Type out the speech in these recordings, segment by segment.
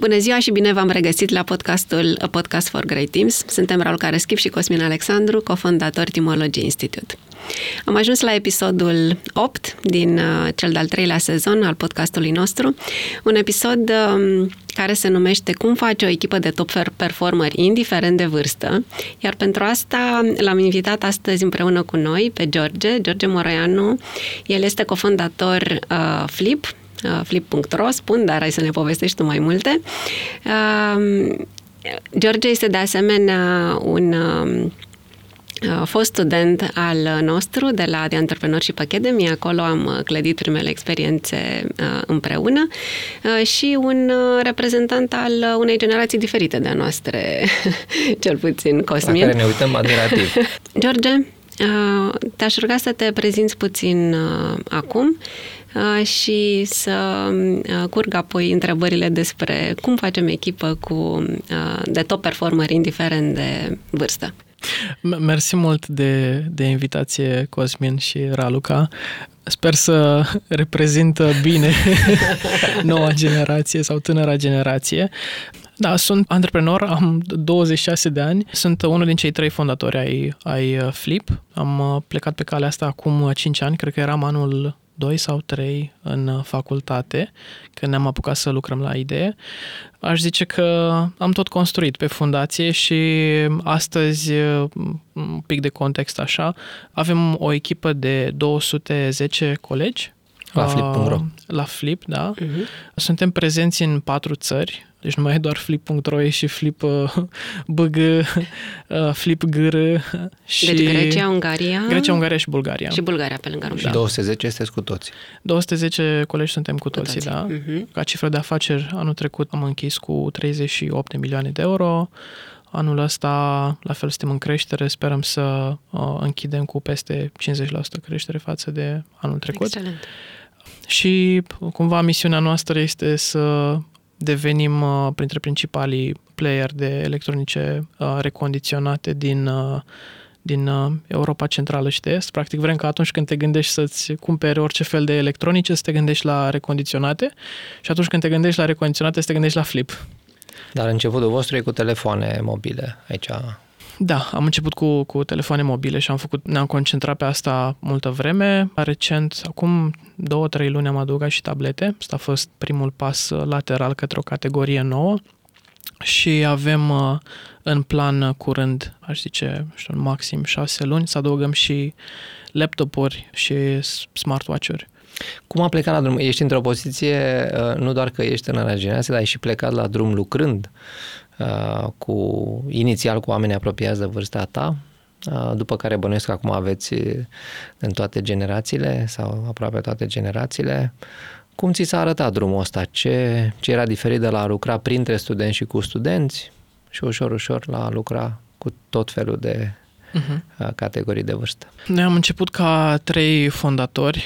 Bună ziua și bine v-am regăsit la podcastul A Podcast for Great Teams. Suntem Raul Careschip și Cosmin Alexandru, cofondator Timology Institute. Am ajuns la episodul 8 din uh, cel de-al treilea sezon al podcastului nostru, un episod um, care se numește Cum face o echipă de top performeri indiferent de vârstă, iar pentru asta l-am invitat astăzi împreună cu noi pe George, George Moroianu. El este cofondator uh, Flip, uh, flip.ro, spun, dar hai să ne povestești tu mai multe. Uh, George este de asemenea un uh, fost student al nostru de la The Entrepreneurship Academy, acolo am clădit primele experiențe uh, împreună uh, și un uh, reprezentant al unei generații diferite de a noastre, cel puțin Cosmin. La care ne uităm admirativ. George, te-aș ruga să te prezinți puțin acum și să curg apoi întrebările despre cum facem echipă cu de top performer indiferent de vârstă. Mersi mult de, de invitație, Cosmin și Raluca. Sper să reprezintă bine noua generație sau tânăra generație. Da, sunt antreprenor, am 26 de ani, sunt unul din cei trei fondatori ai, ai Flip. Am plecat pe calea asta acum 5 ani, cred că eram anul 2 sau 3 în facultate, când ne-am apucat să lucrăm la idee. Aș zice că am tot construit pe fundație și astăzi, un pic de context așa, avem o echipă de 210 colegi la flip.ro. La Flip, da. Uh-huh. Suntem prezenți în patru țări, deci nu mai e doar flip.ro, e și flip uh, bg, uh, flip gr și... Deci Grecia, Ungaria... Grecia, Ungaria și Bulgaria. Și Bulgaria pe lângă Și da. 210 este cu toții. 210 colegi suntem cu, cu toții, toții, da. Uh-huh. Ca cifră de afaceri, anul trecut am închis cu 38 de milioane de euro. Anul ăsta, la fel, suntem în creștere. Sperăm să uh, închidem cu peste 50% creștere față de anul trecut. Excelent. Și cumva misiunea noastră este să devenim uh, printre principalii player de electronice uh, recondiționate din, uh, din Europa Centrală și de Est. Practic vrem că atunci când te gândești să-ți cumperi orice fel de electronice, să te gândești la recondiționate și atunci când te gândești la recondiționate, să te gândești la flip. Dar începutul vostru e cu telefoane mobile aici da, am început cu, cu telefoane mobile și am făcut, ne-am concentrat pe asta multă vreme. Recent, acum două, trei luni am adăugat și tablete. Asta a fost primul pas lateral către o categorie nouă și avem uh, în plan curând, aș zice, știu, maxim șase luni, să adăugăm și laptopuri și smartwatch-uri. Cum a plecat la drum? Ești într-o poziție, uh, nu doar că ești în generație, dar ai și plecat la drum lucrând Uh, cu, inițial cu oameni apropiați de vârsta ta, uh, după care bănuiesc că acum aveți în toate generațiile sau aproape toate generațiile. Cum ți s-a arătat drumul ăsta? Ce, ce era diferit de la a lucra printre studenți și cu studenți și ușor, ușor la a lucra cu tot felul de uh-huh. categorii de vârstă? Noi am început ca trei fondatori.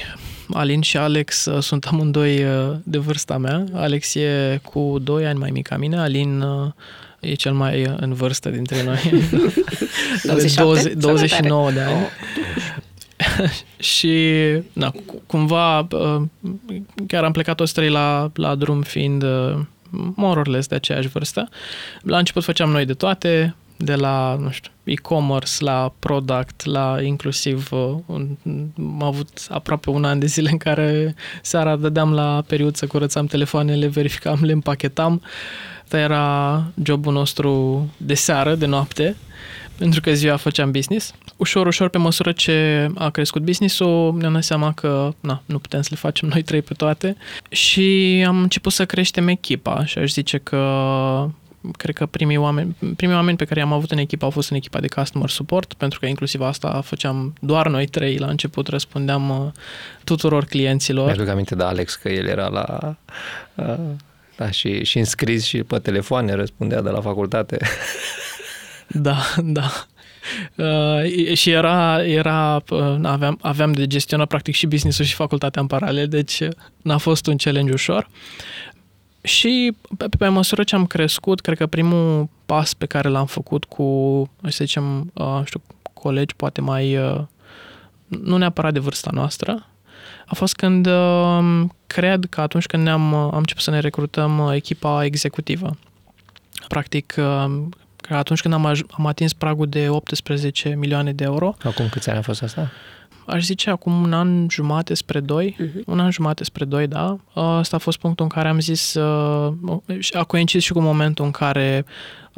Alin și Alex sunt amândoi de vârsta mea. Alex e cu 2 ani mai mic ca mine, Alin e cel mai în vârstă dintre noi. 27? 20, 29 de ani. Oh. și na, cumva chiar am plecat toți trei la, la drum fiind more or less de aceeași vârstă. La început făceam noi de toate, de la, nu știu, e-commerce, la product, la inclusiv un, am avut aproape un an de zile în care seara dădeam la periud să curățam telefoanele, verificam, le împachetam. Asta era jobul nostru de seară, de noapte, pentru că ziua făceam business. Ușor, ușor, pe măsură ce a crescut business-ul, ne-am dat seama că na, nu putem să le facem noi trei pe toate și am început să creștem echipa și aș zice că cred că primii oameni, primii oameni pe care i-am avut în echipă au fost în echipa de customer support, pentru că inclusiv asta făceam doar noi trei la început, răspundeam uh, tuturor clienților. Mi-aduc aminte de Alex că el era la... Uh, da, și, și înscris și pe telefoane răspundea de la facultate. Da, da. Uh, și era, era uh, aveam, aveam de gestionat practic și business-ul și facultatea în paralel, deci uh, n-a fost un challenge ușor. Și pe, pe măsură ce am crescut, cred că primul pas pe care l-am făcut cu, să zicem, uh, știu, colegi poate mai, uh, nu neapărat de vârsta noastră, a fost când uh, cred că atunci când ne-am, am început să ne recrutăm echipa executivă, practic că atunci când am, aj- am atins pragul de 18 milioane de euro. Acum câți ani a fost asta? Aș zice acum un an jumate spre doi, uh-huh. un an jumate spre doi, da. Asta a fost punctul în care am zis, uh, a coincis și cu momentul în care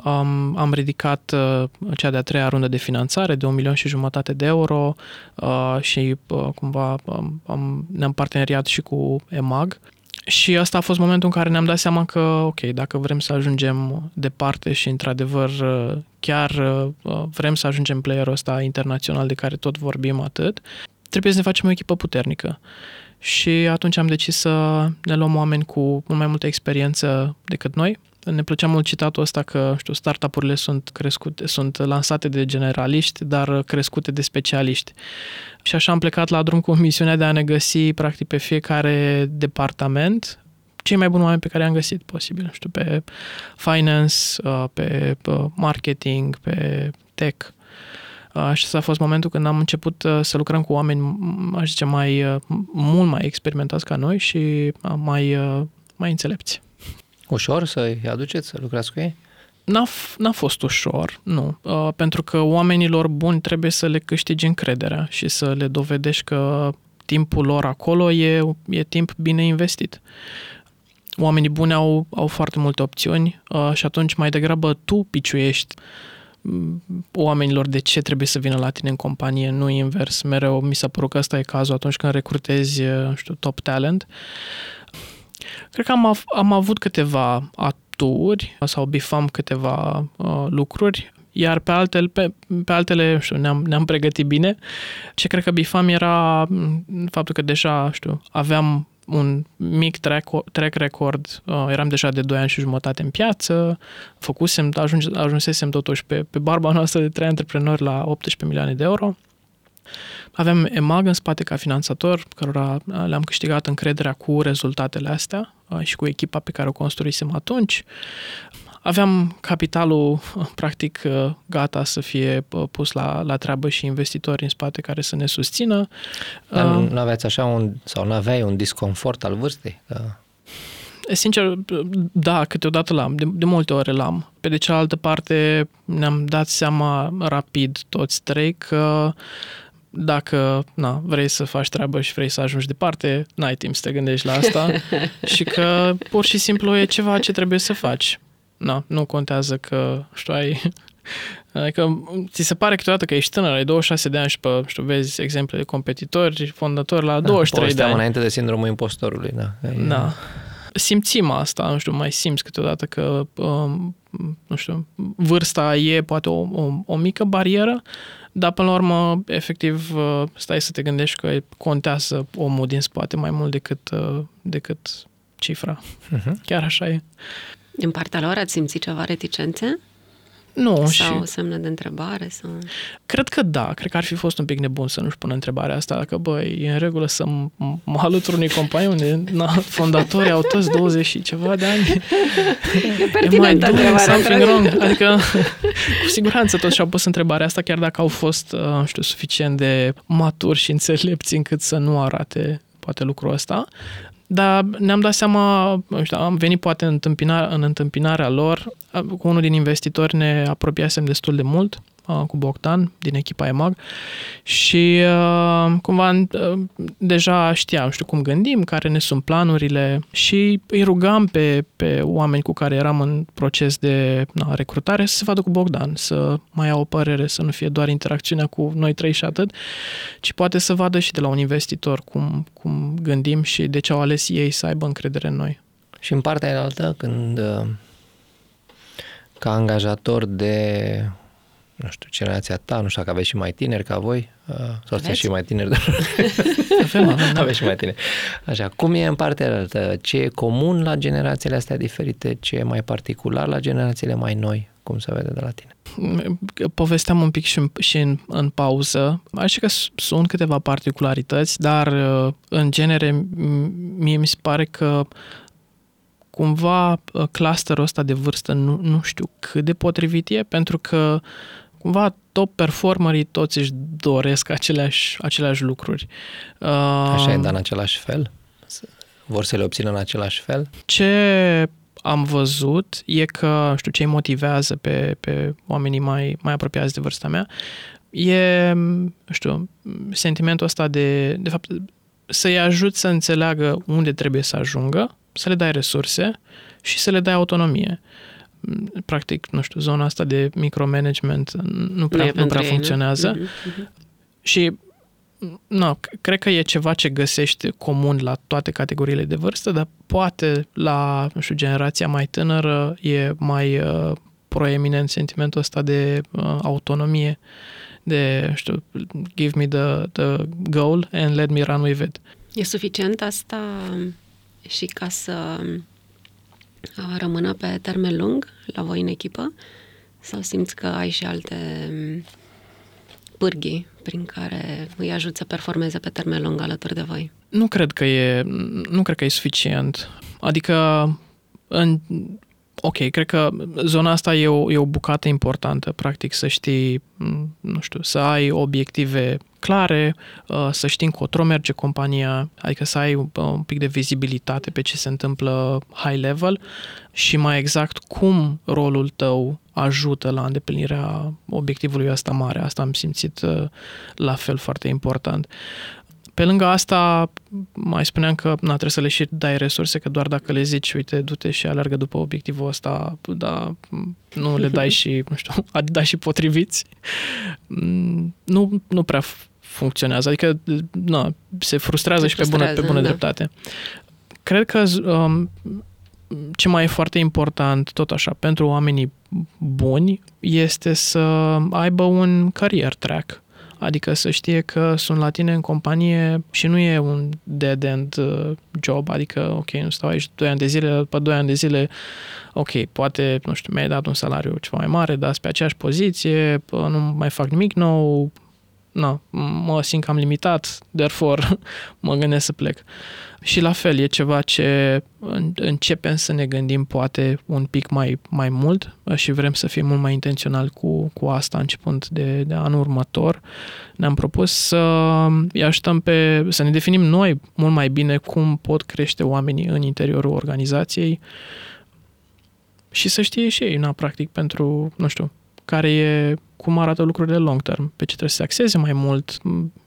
um, am ridicat uh, cea de-a treia rundă de finanțare de un milion și jumătate de euro uh, și uh, cumva um, am, ne-am parteneriat și cu EMAG și asta a fost momentul în care ne-am dat seama că, ok, dacă vrem să ajungem departe și, într-adevăr, chiar uh, vrem să ajungem playerul ăsta internațional de care tot vorbim atât, trebuie să ne facem o echipă puternică. Și atunci am decis să ne luăm oameni cu mult mai multă experiență decât noi. Ne plăcea mult citatul ăsta că, știu, startup-urile sunt crescute, sunt lansate de generaliști, dar crescute de specialiști. Și așa am plecat la drum cu misiunea de a ne găsi, practic, pe fiecare departament cei mai buni oameni pe care am găsit posibil. Știu, pe finance, uh, pe marketing, pe tech. Uh, și asta a fost momentul când am început uh, să lucrăm cu oameni, aș zice, mai, mult mai experimentați ca noi și mai, mai înțelepți. Ușor să-i aduceți, să lucrați cu ei? N-a, n-a fost ușor, nu, uh, pentru că oamenilor buni trebuie să le câștigi încrederea și să le dovedești că timpul lor acolo e, e timp bine investit. Oamenii buni au, au foarte multe opțiuni uh, și atunci mai degrabă tu piciuiești mm, oamenilor de ce trebuie să vină la tine în companie, nu invers. Mereu mi s-a părut că ăsta e cazul atunci când recrutezi, știu, top talent. Cred că am, av- am avut câteva aturi sau bifam câteva uh, lucruri, iar pe altele, pe, pe altele știu, ne-am, ne-am pregătit bine. Ce cred că bifam era mm, faptul că deja, știu, aveam un mic track, track record, uh, eram deja de 2 ani și jumătate în piață, făcusem, ajunge, ajunsesem totuși pe, pe barba noastră de trei antreprenori la 18 milioane de euro. Avem EMAG în spate ca finanțator, cărora le-am câștigat încrederea cu rezultatele astea și cu echipa pe care o construisem atunci. Aveam capitalul, practic, gata să fie pus la, la treabă și investitori în spate care să ne susțină. Dar nu, nu aveați așa un, sau nu aveai un disconfort al vârstei? Da. Sincer, da, câteodată l-am, de, de multe ori l-am. Pe de cealaltă parte, ne-am dat seama rapid toți trei că dacă na, vrei să faci treabă și vrei să ajungi departe, n-ai timp să te gândești la asta și că pur și simplu e ceva ce trebuie să faci. Na, nu contează că, știu, ai... Adică ți se pare câteodată că ești tânăr, ai 26 de ani și pe, știu, vezi exemple de competitori, fondatori la 23 da, de ani. înainte de sindromul impostorului, da. Da. Simțim asta, nu știu, mai simți câteodată că, um, nu știu, vârsta e poate o, o, o mică barieră, dar până la urmă, efectiv, uh, stai să te gândești că contează omul din spate mai mult decât, uh, decât cifra. Uh-huh. Chiar așa e. Din partea lor ați simțit ceva reticențe? Nu. Sau și... semne de întrebare? Sau... Cred că da. Cred că ar fi fost un pic nebun să nu-și pună întrebarea asta, dacă, băi, e în regulă să mă alătur unei companii unde na, fondatorii au toți 20 și ceva de ani. E pertinentă întrebarea. wrong. Adică, cu siguranță toți și-au pus întrebarea asta, chiar dacă au fost, uh, nu știu, suficient de maturi și înțelepți încât să nu arate poate lucrul ăsta. Dar ne-am dat seama, știu, am venit poate în, întâmpinarea, în întâmpinarea lor, cu unul din investitori ne apropiasem destul de mult, cu Bogdan din echipa EMAG și cumva deja știam, știu cum gândim, care ne sunt planurile și îi rugam pe, pe oameni cu care eram în proces de na, recrutare să se vadă cu Bogdan, să mai au o părere, să nu fie doar interacțiunea cu noi trei și atât, ci poate să vadă și de la un investitor cum, cum gândim și de ce au ales ei să aibă încredere în noi. Și în partea altă, când ca angajator de nu știu, generația ta, nu știu dacă aveți și mai tineri ca voi, uh, sau aveți și mai tineri, dar avem, avem, da. aveți și mai tineri. Așa, cum e în partea altă? Ce e comun la generațiile astea diferite? Ce e mai particular la generațiile mai noi? Cum se vede de la tine? Povesteam un pic și în, și în, în pauză. Așa că sunt câteva particularități, dar uh, în genere mie mi se pare că cumva uh, clusterul ăsta de vârstă nu, nu știu cât de potrivit e, pentru că cumva top performerii toți își doresc aceleași, aceleași lucruri. Uh, Așa e, dar în același fel? vor să le obțină în același fel? Ce am văzut e că, știu, ce îi motivează pe, pe oamenii mai, mai apropiați de vârsta mea e, știu, sentimentul ăsta de, de fapt, să-i ajut să înțeleagă unde trebuie să ajungă, să le dai resurse și să le dai autonomie. Practic, nu știu, zona asta de micromanagement nu prea, nu, nu prea funcționează. Uh-huh. Și nu, cred că e ceva ce găsești comun la toate categoriile de vârstă, dar poate la, nu știu, generația mai tânără e mai uh, proeminent sentimentul ăsta de uh, autonomie, de, știu, give me the, the goal and let me run with it. E suficient asta și ca să uh, rămână pe termen lung la voi în echipă? Sau simți că ai și alte pârghii prin care îi ajut să performeze pe termen lung alături de voi? Nu cred că e, nu cred că e suficient. Adică în, ok, cred că zona asta e o, e o bucată importantă, practic să știi, nu știu, să ai obiective clare, uh, să știi încotro merge compania, adică să ai un pic de vizibilitate pe ce se întâmplă high level și mai exact cum rolul tău ajută la îndeplinirea obiectivului ăsta mare. Asta am simțit uh, la fel foarte important. Pe lângă asta, mai spuneam că na, trebuie să le și dai resurse, că doar dacă le zici, uite, du-te și alergă după obiectivul ăsta, da, nu le dai și, nu știu, dai și potriviți, mm, nu, nu prea funcționează. Adică, na, se frustrează se și pe bună, pe bună da. dreptate. Cred că um, ce mai e foarte important, tot așa, pentru oamenii buni, este să aibă un career track Adică să știe că sunt la tine în companie și nu e un dead-end uh, job, adică, ok, nu stau aici 2 ani de zile, după 2 ani de zile, ok, poate, nu știu, mi-ai dat un salariu ceva mai mare, dar pe aceeași poziție, nu mai fac nimic nou, na, mă simt cam limitat, therefore mă gândesc să plec. Și la fel, e ceva ce începem să ne gândim poate un pic mai, mai mult și vrem să fim mult mai intențional cu, cu asta începând de, de anul următor. Ne-am propus să îi ajutăm pe, să ne definim noi mult mai bine cum pot crește oamenii în interiorul organizației și să știe și ei, na, practic, pentru, nu știu, care e, cum arată lucrurile long term, pe ce trebuie să se axeze mai mult,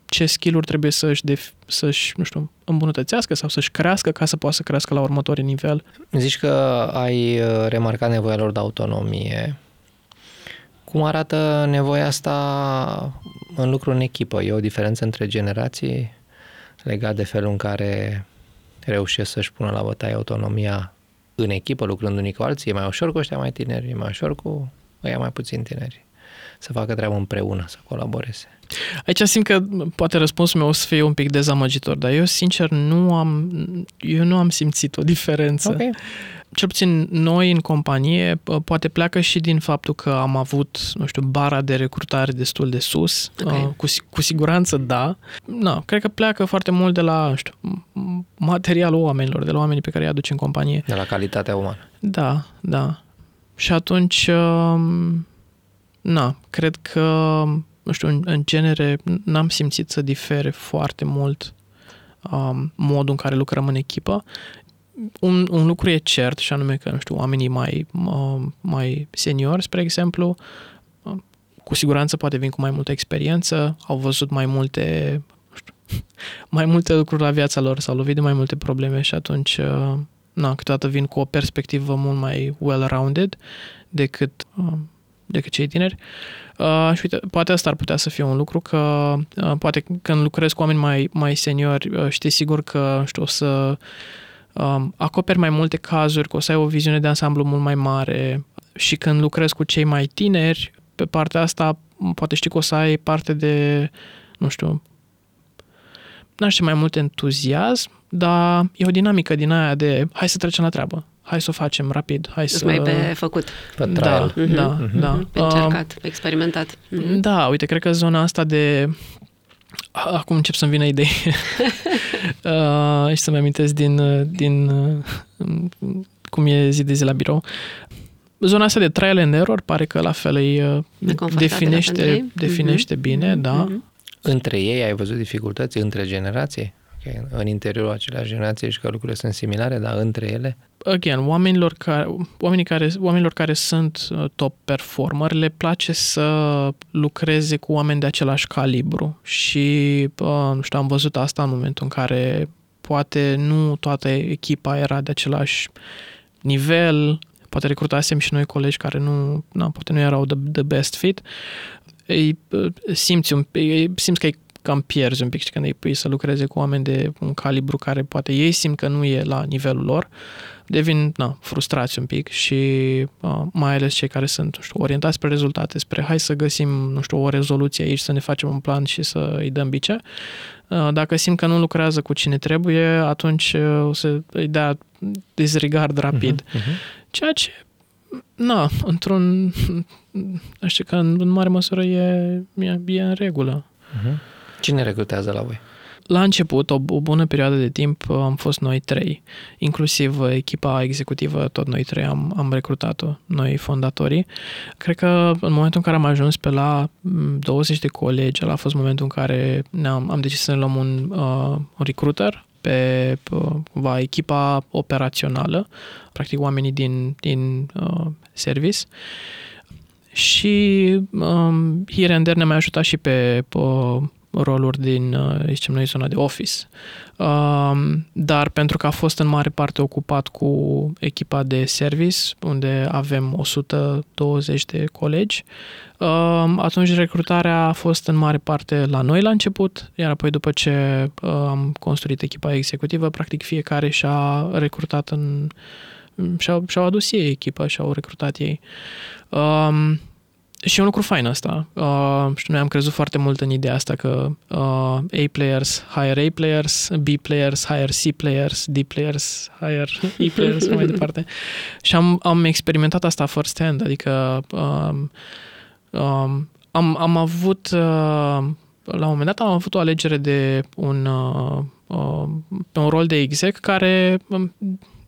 ce skill-uri trebuie să-și, def- să-și, nu știu, îmbunătățească sau să-și crească ca să poată să crească la următorul nivel. Zici că ai uh, remarcat nevoia lor de autonomie. Cum arată nevoia asta în lucru în echipă? E o diferență între generații legat de felul în care reușesc să-și pună la bătaie autonomia în echipă, lucrând unii cu alții? E mai ușor cu ăștia mai tineri? E mai ușor cu ăia mai puțin tineri? Să facă treabă împreună, să colaboreze. Aici simt că poate răspunsul meu o să fie un pic dezamăgitor, dar eu sincer nu am, eu nu am simțit o diferență. Okay. Cel puțin noi în companie, poate pleacă și din faptul că am avut, nu știu, bara de recrutare destul de sus. Okay. Cu, cu siguranță da. No, cred că pleacă foarte mult de la, nu știu, materialul oamenilor, de la oamenii pe care îi aduce în companie. De la calitatea umană. Da, da. Și atunci, um, na, cred că nu știu, în, în genere n-am simțit să difere foarte mult um, modul în care lucrăm în echipă. Un, un lucru e cert și anume că, nu știu, oamenii mai, uh, mai seniori, spre exemplu, uh, cu siguranță poate vin cu mai multă experiență, au văzut mai multe nu știu, mai multe lucruri la viața lor, s-au lovit de mai multe probleme și atunci uh, na, câteodată vin cu o perspectivă mult mai well-rounded decât, uh, decât cei tineri. Uh, și uite, poate asta ar putea să fie un lucru, că uh, poate când lucrezi cu oameni mai, mai seniori, uh, știi sigur că, știu, o să uh, acoperi mai multe cazuri, că o să ai o viziune de ansamblu mult mai mare și când lucrezi cu cei mai tineri, pe partea asta poate știi că o să ai parte de, nu știu, n-aș ști mai mult entuziasm, dar e o dinamică din aia de hai să trecem la treabă hai să o facem rapid, hai să... mai pe făcut. Pe trial. Da, uh-huh. da, uh-huh. da. Pe încercat, pe experimentat. Uh-huh. Da, uite, cred că zona asta de... Acum încep să-mi vină idei. uh, și să-mi amintesc din, din uh, cum e zi de zi la birou. Zona asta de trial and error pare că la fel îi definește, definește uh-huh. bine, da. Uh-huh. Între ei ai văzut dificultăți între generații? Că în interiorul aceleași generații și că lucrurile sunt similare, dar între ele? Again, oamenilor care, oamenii care, oamenilor care sunt uh, top performer le place să lucreze cu oameni de același calibru. Și uh, nu știu, am văzut asta în momentul în care poate nu toată echipa era de același nivel, poate recrutasem și noi colegi care nu, na, poate nu erau the, the best fit, îi uh, simți, un, îi simți că îi cam pierzi un pic și când îi pui să lucreze cu oameni de un calibru care poate ei simt că nu e la nivelul lor, devin na, frustrați un pic și uh, mai ales cei care sunt nu știu, orientați spre rezultate, spre hai să găsim nu știu, o rezoluție aici, să ne facem un plan și să îi dăm bice. Uh, dacă simt că nu lucrează cu cine trebuie, atunci uh, o să îi dea disregard rapid. Uh-huh, uh-huh. Ceea ce na, într-un, știu că în, în mare măsură e, e, e în regulă. Uh-huh. Cine recrutează la voi? La început, o, o bună perioadă de timp, am fost noi trei, inclusiv echipa executivă, tot noi trei am, am recrutat-o, noi fondatorii. Cred că în momentul în care am ajuns pe la 20 de colegi, ăla a fost momentul în care ne-am, am decis să ne luăm un, uh, un recruiter pe uh, va echipa operațională, practic oamenii din, din uh, service. Și um, here and there ne-a mai ajutat și pe uh, roluri din, uh, zicem noi, zona de office. Um, dar pentru că a fost în mare parte ocupat cu echipa de service, unde avem 120 de colegi, um, atunci recrutarea a fost în mare parte la noi la început, iar apoi după ce uh, am construit echipa executivă, practic fiecare și-a recrutat în și-au, și-au adus ei echipa și-au recrutat ei. Um, și e un lucru fain asta. Uh, și noi am crezut foarte mult în ideea asta că uh, A players hire A players, B players hire C players, D players hire E players și mai departe. Și am, am experimentat asta first hand, adică um, um, am, am avut uh, la un moment dat am avut o alegere de un uh, uh, pe un rol de exec care um,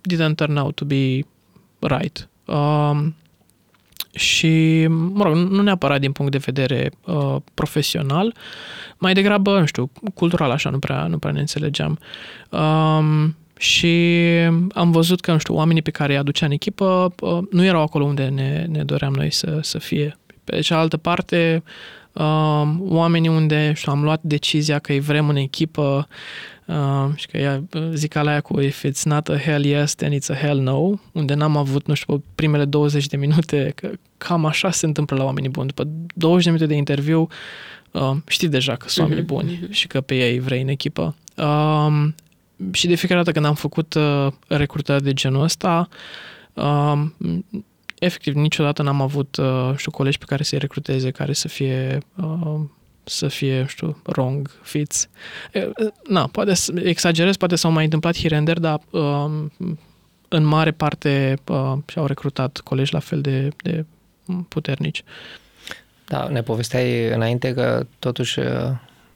didn't turn out to be right. Um, și, mă rog, nu neapărat din punct de vedere uh, profesional, mai degrabă, nu știu, cultural așa, nu prea, nu prea ne înțelegeam. Um, și am văzut că, nu știu, oamenii pe care îi aducea în echipă uh, nu erau acolo unde ne, ne doream noi să, să fie. Pe cealaltă parte, uh, oamenii unde știu, am luat decizia că îi vrem în echipă Uh, și că ea, zic la aia cu if it's not a hell yes, then it's a hell no, unde n-am avut, nu știu, primele 20 de minute, că cam așa se întâmplă la oamenii buni. După 20 de minute de interviu, uh, știi deja că sunt oamenii mhm, buni uh-huh. și că pe ei vrei în echipă. Uh, și de fiecare dată când am făcut uh, recrutări de genul ăsta, uh, efectiv niciodată n-am avut, uh, știu, colegi pe care să-i recruteze, care să fie uh, să fie, știu, wrong fits. Na, poate exagerez, poate s-au mai întâmplat here and there, dar um, în mare parte uh, și-au recrutat colegi la fel de, de puternici. Da, ne povesteai înainte că totuși uh,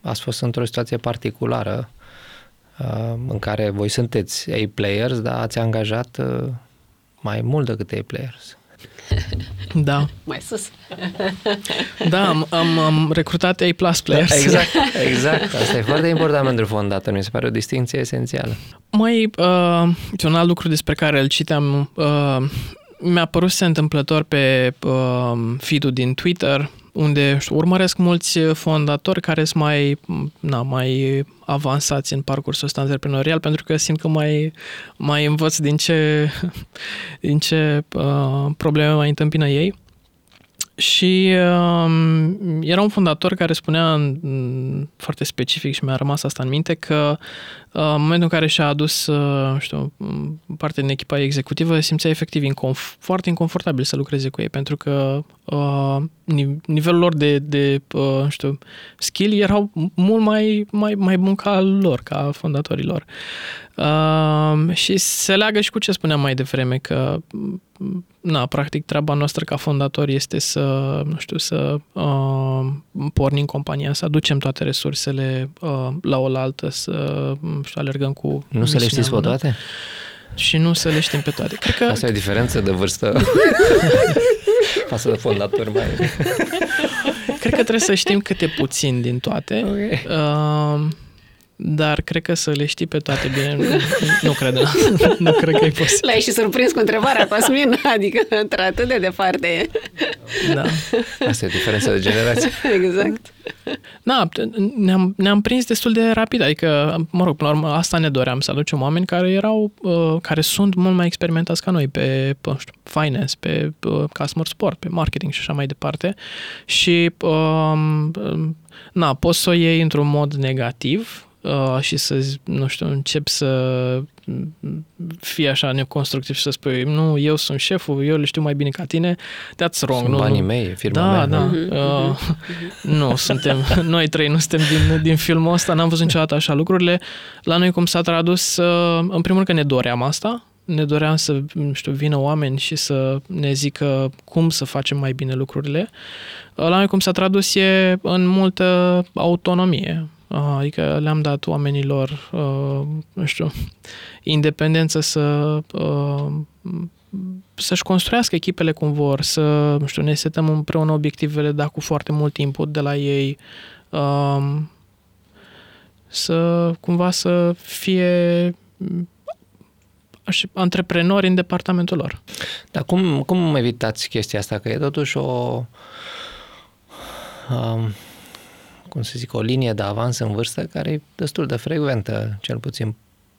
ați fost într-o situație particulară uh, în care voi sunteți A-players, dar ați angajat uh, mai mult decât A-players. Da. Mai sus. Da, am, am, am recrutat A plus players. Da, exact, exact. Asta e foarte important pentru fondator. Mi se pare o distinție esențială. Mai, uh, un alt lucru despre care îl citeam, uh, mi-a părut se întâmplător pe uh, feed-ul din Twitter, unde știu, urmăresc mulți fondatori care sunt mai, na, mai avansați în parcursul ăsta antreprenorial pentru că simt că mai, mai învăț din ce, din ce uh, probleme mai întâmpină ei. Și uh, era un fondator care spunea mm, foarte specific și mi-a rămas asta în minte că uh, în momentul în care și-a adus uh, știu, parte din echipa executivă simțea efectiv inconf- foarte inconfortabil să lucreze cu ei pentru că uh, nivelul lor de, de uh, știu, skill erau mult mai, mai, mai bun ca lor, ca fondatorilor. Uh, și se leagă și cu ce spuneam mai devreme, că na, practic treaba noastră ca fondator este să, nu știu, să uh, pornim compania, să aducem toate resursele uh, la oaltă, să știu, alergăm cu Nu să le știți pe toate? Și nu să le știm pe toate. Cred că... Asta e o diferență de vârstă față de fondatori mai... Cred că trebuie să știm câte puțin din toate. Okay. Uh, dar cred că să le știi pe toate bine, nu, nu cred. nu cred că e posibil. L-ai și surprins cu întrebarea, Cosmin, adică într-atât de departe e. Da. Asta e diferența de generație. Exact. Da, ne-am, ne-am prins destul de rapid, adică, mă rog, până la urmă, asta ne doream, să aducem oameni care erau, uh, care sunt mult mai experimentați ca noi pe, nu știu, finance, pe uh, customer support, pe marketing și așa mai departe. Și, uh, na, poți să o iei într-un mod negativ, uh, și să, nu știu, încep să fii așa neconstructiv și să spui nu, eu sunt șeful, eu le știu mai bine ca tine, that's wrong. Sunt nu, banii nu. mei, firma da, mea. Da, Mhm, da. Uh, nu, suntem, noi trei nu suntem din, din filmul ăsta, n-am văzut niciodată așa lucrurile. La noi cum s-a tradus, uh, în primul rând că ne doream asta, ne doream să, nu știu, vină oameni și să ne zică cum să facem mai bine lucrurile. La noi cum s-a tradus e în multă autonomie. Adică le-am dat oamenilor, uh, nu știu, independență să uh, să-și construiască echipele cum vor, să, nu știu, ne setăm împreună obiectivele, dar cu foarte mult input de la ei, uh, să cumva să fie antreprenori în departamentul lor. Dar cum, cum evitați chestia asta? Că e totuși o, um, cum să zic, o linie de avans în vârstă care e destul de frecventă, cel puțin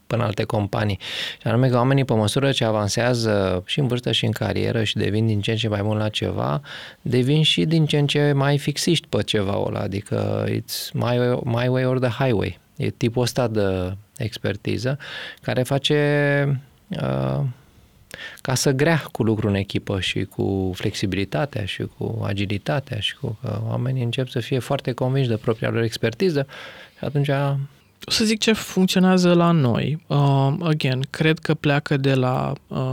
până alte companii. Și anume că oamenii, pe măsură ce avansează și în vârstă și în carieră și devin din ce în ce mai mult la ceva, devin și din ce în ce mai fixiști pe ceva ăla, adică it's my way, my way or the highway. E tipul ăsta de expertiză care face uh, ca să grea cu lucru în echipă și cu flexibilitatea și cu agilitatea și cu că oamenii încep să fie foarte convinși de propria lor expertiză și atunci o să zic ce funcționează la noi. Uh, again, cred că pleacă de la, uh,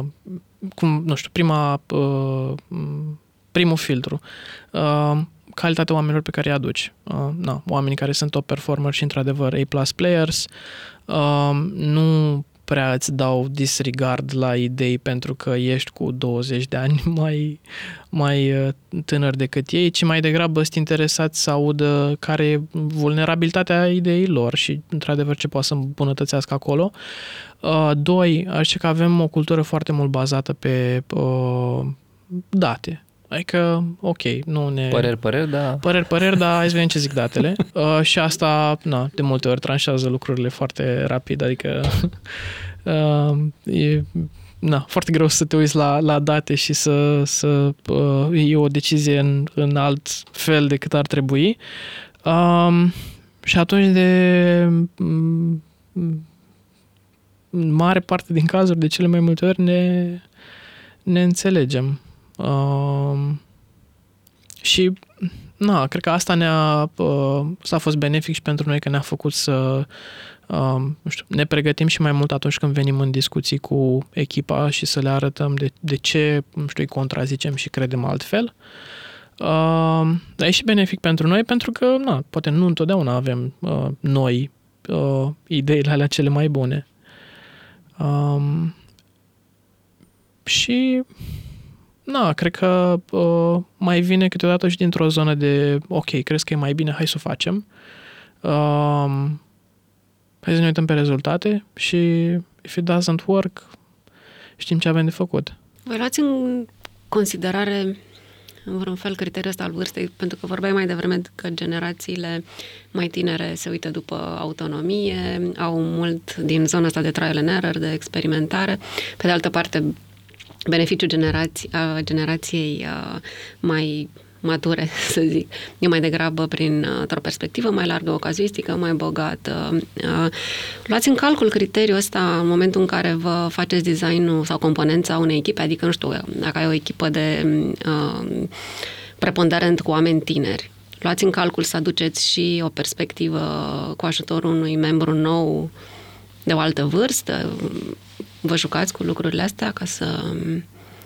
cum, nu știu, prima, uh, primul filtru. Uh, calitatea oamenilor pe care îi aduci. Uh, na, oamenii care sunt top performer și, într-adevăr, A+ players. Uh, nu prea îți dau disregard la idei pentru că ești cu 20 de ani mai, mai tânăr decât ei, ci mai degrabă sunt interesați să audă care e vulnerabilitatea ideilor și, într-adevăr, ce poate să îmbunătățească acolo. Doi, aș că avem o cultură foarte mult bazată pe uh, date. Adică, ok, nu ne... Păreri, păreri, da. Păreri, păreri, dar hai să vedem ce zic datele. Uh, și asta, na, de multe ori tranșează lucrurile foarte rapid, adică uh, e na, foarte greu să te uiți la, la date și să, să uh, iei o decizie în, în alt fel decât ar trebui. Um, și atunci de um, mare parte din cazuri, de cele mai multe ori, ne, ne înțelegem. Uh, și na, cred că asta ne-a uh, s-a fost benefic și pentru noi că ne-a făcut să uh, nu știu, ne pregătim și mai mult atunci când venim în discuții cu echipa și să le arătăm de, de ce nu știu, îi contrazicem și credem altfel. Uh, dar e și benefic pentru noi pentru că na, poate nu întotdeauna avem uh, noi uh, ideile alea cele mai bune. Um, și Na, cred că uh, mai vine câteodată și dintr-o zonă de ok, crezi că e mai bine, hai să o facem. Uh, hai să ne uităm pe rezultate și if it doesn't work, știm ce avem de făcut. Voi luați în considerare în vreun fel criteriul ăsta al vârstei, pentru că vorbeai mai devreme că generațiile mai tinere se uită după autonomie, au mult din zona asta de trial and error, de experimentare. Pe de altă parte, beneficiul generații, a generației a, mai mature, să zic, e mai degrabă prin o perspectivă mai largă, o cazuistică mai bogată. Luați în calcul criteriul ăsta în momentul în care vă faceți designul sau componența unei echipe, adică, nu știu, dacă ai o echipă de uh, preponderent cu oameni tineri, luați în calcul să aduceți și o perspectivă cu ajutorul unui membru nou de o altă vârstă, vă jucați cu lucrurile astea ca să...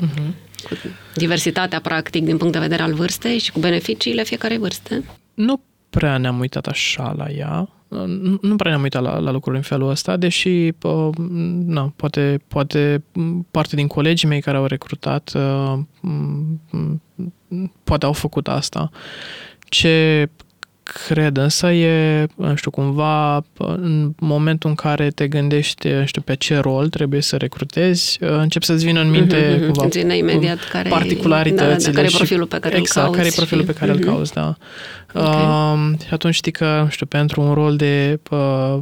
Uh-huh. cu diversitatea, practic, din punct de vedere al vârstei și cu beneficiile fiecarei vârste? Nu prea ne-am uitat așa la ea. Nu prea ne-am uitat la, la lucruri în felul ăsta, deși uh, na, poate, poate parte din colegii mei care au recrutat uh, poate au făcut asta. Ce cred, însă e, nu știu, cumva în momentul în care te gândești, nu știu, pe ce rol trebuie să recrutezi, încep să-ți vină în minte mm-hmm. cumva Îți vine imediat care particularitățile. Da, da, care e profilul pe care exact, îl cauți. care e profilul și... pe care mm-hmm. îl cauți, da. Okay. Uh, și atunci știi că, nu știu, pentru un rol de uh,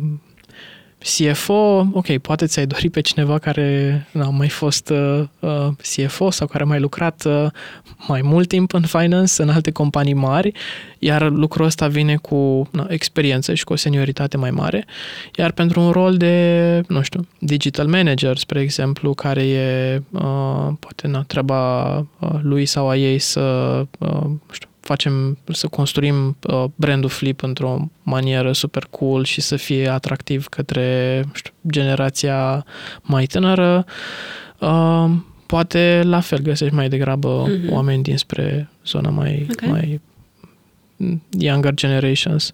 CFO, ok, poate ți-ai dori pe cineva care a mai fost uh, uh CFO sau care a mai lucrat uh, mai mult timp în finance, în alte companii mari, iar lucrul ăsta vine cu na, experiență și cu o senioritate mai mare. Iar pentru un rol de, nu știu, digital manager, spre exemplu, care e uh, poate na, treaba uh, lui sau a ei să, uh, nu știu, facem, să construim uh, brandul Flip într-o manieră super cool și să fie atractiv către știu, generația mai tânără, uh, poate la fel găsești mai degrabă mm-hmm. oameni dinspre zona mai, okay. mai younger generations.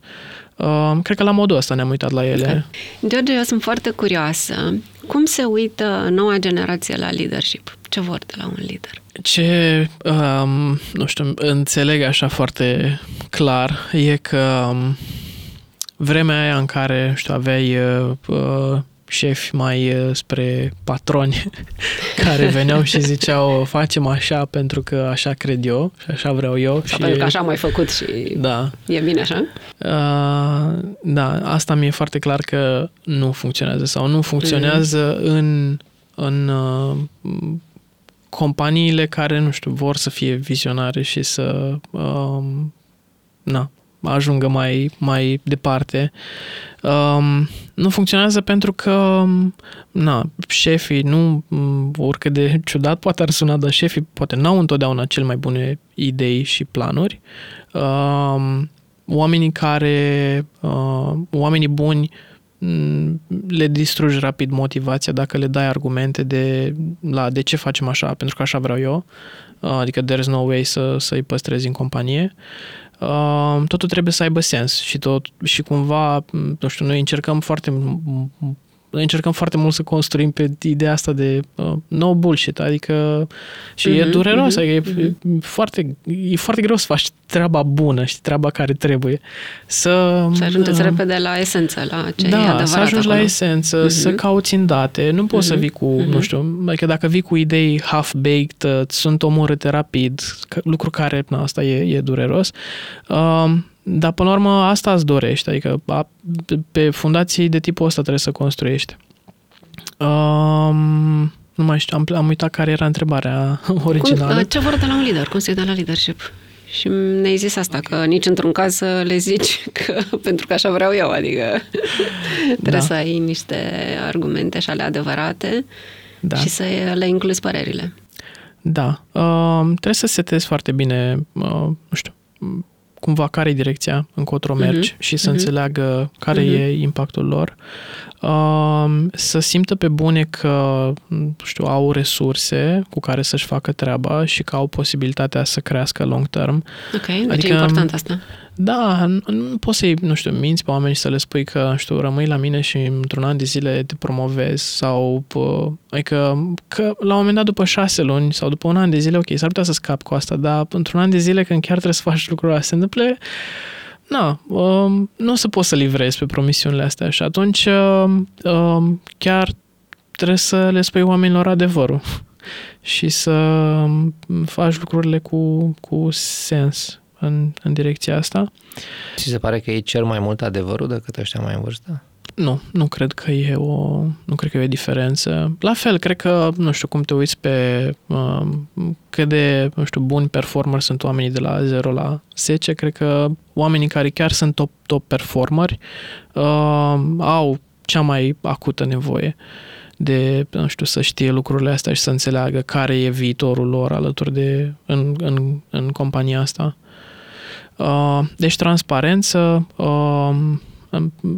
Uh, cred că la modul ăsta ne-am uitat la ele. Okay. George, eu sunt foarte curioasă. Cum se uită noua generație la leadership? Ce vor de la un lider? Ce, um, nu știu, înțeleg așa foarte clar e că um, vremea aia în care, știu, aveai uh, uh șefi mai uh, spre patroni care veneau și ziceau facem așa pentru că așa cred eu și așa vreau eu. Sau și pentru că așa am mai făcut și da. e bine așa? Uh, da, asta mi-e foarte clar că nu funcționează sau nu funcționează mm. în, în uh, companiile care, nu știu, vor să fie vizionare și să um, na, ajungă mai, mai departe. Um, nu funcționează pentru că na, șefii nu, oricât de ciudat poate ar suna, dar șefii poate n-au întotdeauna cel mai bune idei și planuri. Um, oamenii care, uh, oamenii buni Mm, le distrugi rapid motivația dacă le dai argumente de, la de ce facem așa, pentru că așa vreau eu, adică there's no way să, să-i păstrezi în companie. Totul trebuie să aibă sens și tot și cumva, nu știu, noi încercăm foarte încercăm foarte mult să construim pe ideea asta de uh, no bullshit, adică și mm-hmm, e mhm, dureros, mm-hmm, adică e, mm-hmm. foarte, e foarte greu să faci treaba bună și treaba care trebuie. Să, să ajungeți uh, repede la esență, la ce da, e adevărat să ajungi acolo. la esență, mm-hmm. să cauți în date. Nu poți mm-hmm. să vii cu, mm-hmm. nu știu, adică dacă vii cu idei half-baked, uh, sunt omorâte rapid, lucru care, na, asta e, e dureros. Uh, dar până la urmă asta îți dorești, adică a, pe fundații de tipul ăsta trebuie să construiești. Um, nu mai știu, am, am uitat care era întrebarea originală. Cum, ce vor de la un lider? Cum se dă la leadership? Și ne-ai zis asta, că nici într-un caz să le zici că pentru că așa vreau eu, adică trebuie da. să ai niște argumente și ale adevărate da. și să le incluzi părerile. Da. Uh, trebuie să setezi foarte bine, uh, nu știu, cumva care e direcția încotro mhm. mergi uh-huh. și să uh-huh. înțeleagă care uh-huh. e impactul lor. Uh, să simtă pe bune că, știu, au resurse cu care să-și facă treaba și că au posibilitatea să crească long term. Ok, deci adică, e important asta. Da, nu, nu poți să-i, nu știu, minți pe oameni și să le spui că, știu, rămâi la mine și într-un an de zile te promovezi sau, pă, adică, că la un moment dat după șase luni sau după un an de zile, ok, s-ar putea să scapi cu asta, dar într-un an de zile când chiar trebuie să faci lucrul ăsta, se întâmple, na, um, nu o să poți să livrezi pe promisiunile astea și atunci um, um, chiar trebuie să le spui oamenilor adevărul și să um, faci lucrurile cu, cu sens în, în direcția asta. Și se pare că ei cer mai mult adevărul decât ăștia mai în vârstă? Nu, nu cred că e o, nu cred că e o diferență. La fel, cred că, nu știu, cum te uiți pe uh, cât de, nu știu, buni performeri sunt oamenii de la 0 la 10, cred că oamenii care chiar sunt top, top performeri uh, au cea mai acută nevoie de, nu știu, să știe lucrurile astea și să înțeleagă care e viitorul lor alături de, în, în, în compania asta. Uh, deci transparență, uh,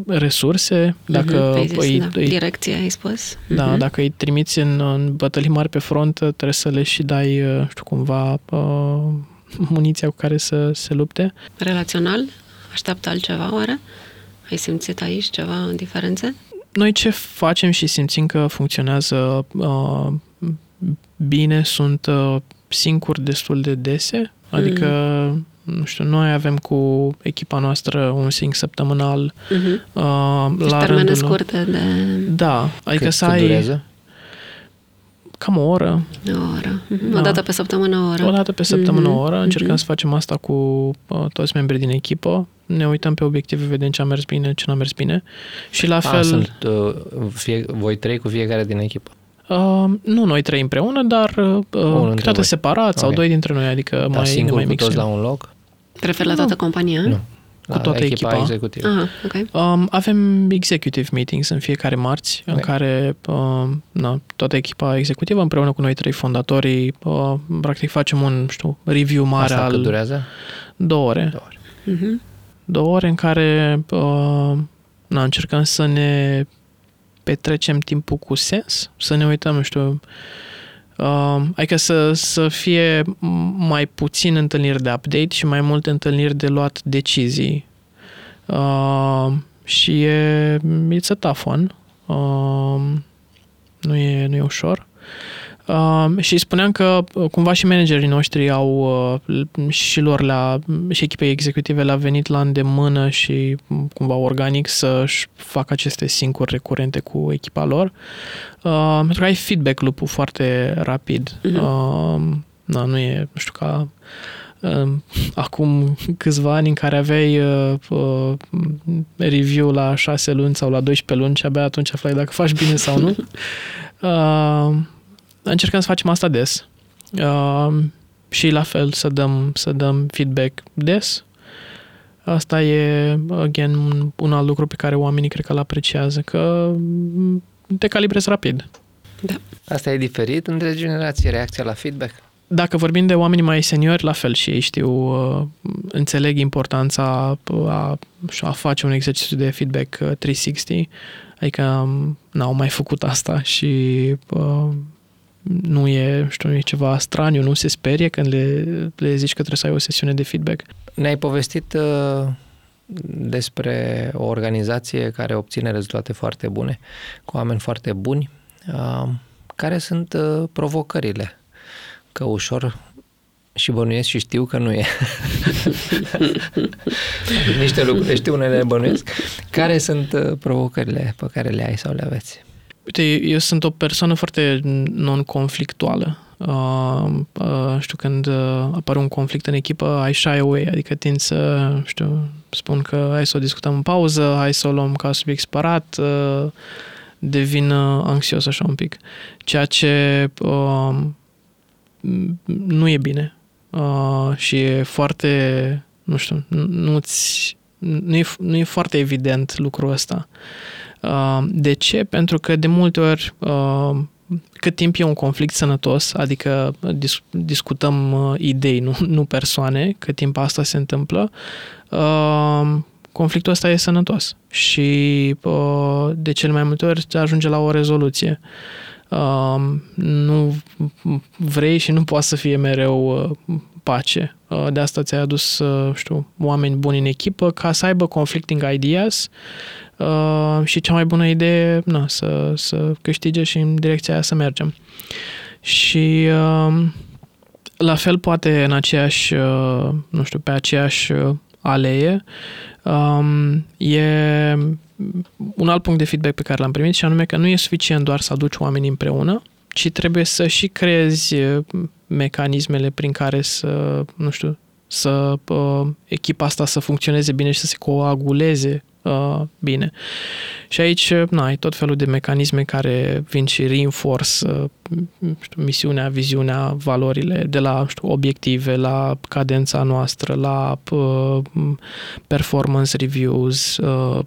resurse, dacă uh-huh, îi, da. îi, direcție ai spus. Da, uh-huh. dacă îi trimiți în, în bătălii mari pe front, trebuie să le și dai, uh, știu cumva, uh, muniția cu care să se lupte. Relațional? Așteaptă altceva, oare? Ai simțit aici ceva diferențe? Noi ce facem și simțim că funcționează uh, bine sunt uh, sincuri destul de dese, adică mm nu știu, noi avem cu echipa noastră un sync săptămânal Uh-huh. uh, Deci la termene rândul scurte de Da, adică cât, să cât ai durează? cam o oră, o oră. Uh-huh. Da. O dată pe săptămână o oră. o dată pe săptămână o Mhm, oră. Încercăm mhm. să facem asta cu uh, toți membrii din echipă. Ne uităm pe obiective, vedem ce a mers bine, ce n-a mers bine. Și la A, fel... sunt uh, fie, voi trei cu fiecare din echipă. Uh, nu noi trei împreună, dar uh, dintre câteodată voi. separat sau Ok. doi dintre noi, adică Dar mai, ne singur mai cu toți mixăm. la un loc? Te referi la toată compania? Nu. La toată echipa. executivă. Aha, ok. Um, avem executive meetings în fiecare marți, în Ok. care um, na, toată echipa executivă, împreună cu noi trei fondatorii, uh, practic facem un, nu știu, review mare Asta al cât durează? două ore. Două ore. Uh-huh. Două ore în care uh, na, încercăm să ne petrecem timpul cu sens, să ne uităm, nu știu, uh, adică să, să fie mai puțin întâlniri de update și mai multe întâlniri de luat decizii. Uh, și e, it's a tough one. Uh, nu, e, nu e ușor. Uh, și spuneam că uh, cumva și managerii noștri au uh, și lor la și echipei executive le-a venit la îndemână și m, cumva organic să-și facă aceste sincuri recurente cu echipa lor. Uh, pentru că ai feedback loop-ul foarte rapid. Mhm. Uh, na, nu e, nu știu, ca uh, acum câțiva ani în care aveai uh, uh, review la 6 luni sau la 12 luni și abia atunci aflai dacă faci bine sau nu. Uh, încercăm să facem asta des. Uh, și la fel să dăm, să dăm feedback des. Asta e, again, un, un alt lucru pe care oamenii cred că îl apreciază, că mm, te calibrezi rapid. Asta e diferit între generații, reacția la feedback? Dacă vorbim de oamenii mai seniori, la fel și ei știu, uh, înțeleg importanța a, a face un exercițiu de feedback uh, 360, adică um, n-au mai făcut asta și uh, nu e, știu, nu e ceva straniu, nu se sperie când le, le zici că trebuie să ai o sesiune de feedback. Ne-ai povestit uh, despre o organizație care obține rezultate foarte bune, cu oameni foarte buni. Uh, care sunt uh, provocările? Că ușor și bănuiesc și știu că nu e. Niște lucruri știu, unele bănuiesc. Care sunt uh, provocările pe care le ai sau le aveți? Uite, eu sunt o persoană foarte non-conflictuală. Uh, uh, știu, când uh, apare un conflict în echipă, I shy away, adică tind să, știu, spun că hai să o discutăm în pauză, hai să o luăm ca subiect separat, uh, devin uh, anxios așa un pic. Ceea ce uh, nu e bine uh, și e foarte, nu știu, nu- nu-ți, nu, e, nu e foarte evident lucrul ăsta. Uh, De ce? Pentru că de multe ori uh, cât timp e un conflict sănătos, adică dis- discutăm uh, idei, nu, nu persoane, cât timp asta se întâmplă, uh, conflictul ăsta e sănătos și uh, de cele mai multe ori se ajunge la o rezoluție. Uh, nu vrei și nu poate să fie mereu uh, pace. Uh, de asta ți-ai adus, uh, știu, oameni buni în echipă ca să aibă conflicting ideas uh, și cea mai bună idee na, să, să câștige și în direcția aia să mergem. Și uh, la fel poate în aceeași, uh, nu știu, pe aceeași uh, alee, um, e un alt punct de feedback pe care l-am primit și anume că nu e suficient doar să aduci oamenii împreună, ci trebuie să și creezi uh, mecanismele prin care să, nu știu, să uh, echipa asta să funcționeze bine și să se coaguleze uh, bine. Și aici, na, ai tot felul de mecanisme care vin și reinforce uh, știu, misiunea, viziunea, valorile, de la știu, obiective, la cadența noastră, la uh, performance reviews, uh,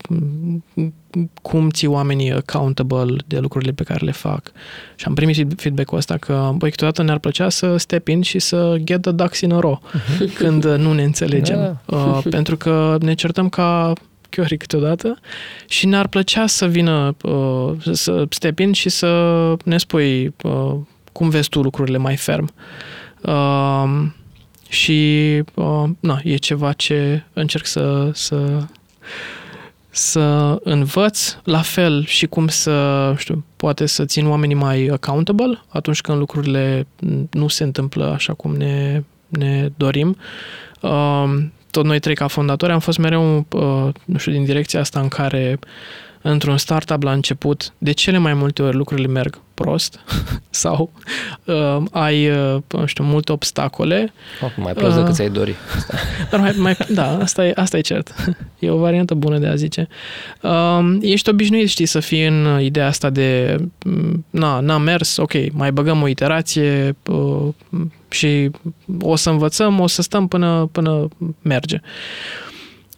cum ții oamenii accountable de lucrurile pe care le fac. Și am primit feedback-ul ăsta că, băi, câteodată ne-ar plăcea să step in și să get the ducks in a row când nu ne înțelegem. Uh, pentru că ne certăm ca chiorii câteodată și ne-ar plăcea să vină uh, să step in și să ne spui uh, cum vezi tu lucrurile mai ferm. Uh, și uh, na, e ceva ce încerc să, să să învăț la fel și cum să, știu, poate să țin oamenii mai accountable atunci când lucrurile nu se întâmplă așa cum ne, ne dorim. uh, tot noi trei ca fondatori am fost mereu, uh, nu știu, din direcția asta în care într-un startup la început, de cele mai multe ori lucrurile merg prost sau uh, ai, uh, nu știu, multe obstacole. Oh, mai prost uh, decât ți-ai dori. Dar mai, mai, da, asta e, asta e cert. E o variantă bună de a zice. Uh, ești obișnuit, știi, să fii în ideea asta de mm, na, n-a mers, ok, mai băgăm o iterație uh, și o să învățăm, o să stăm până, până merge.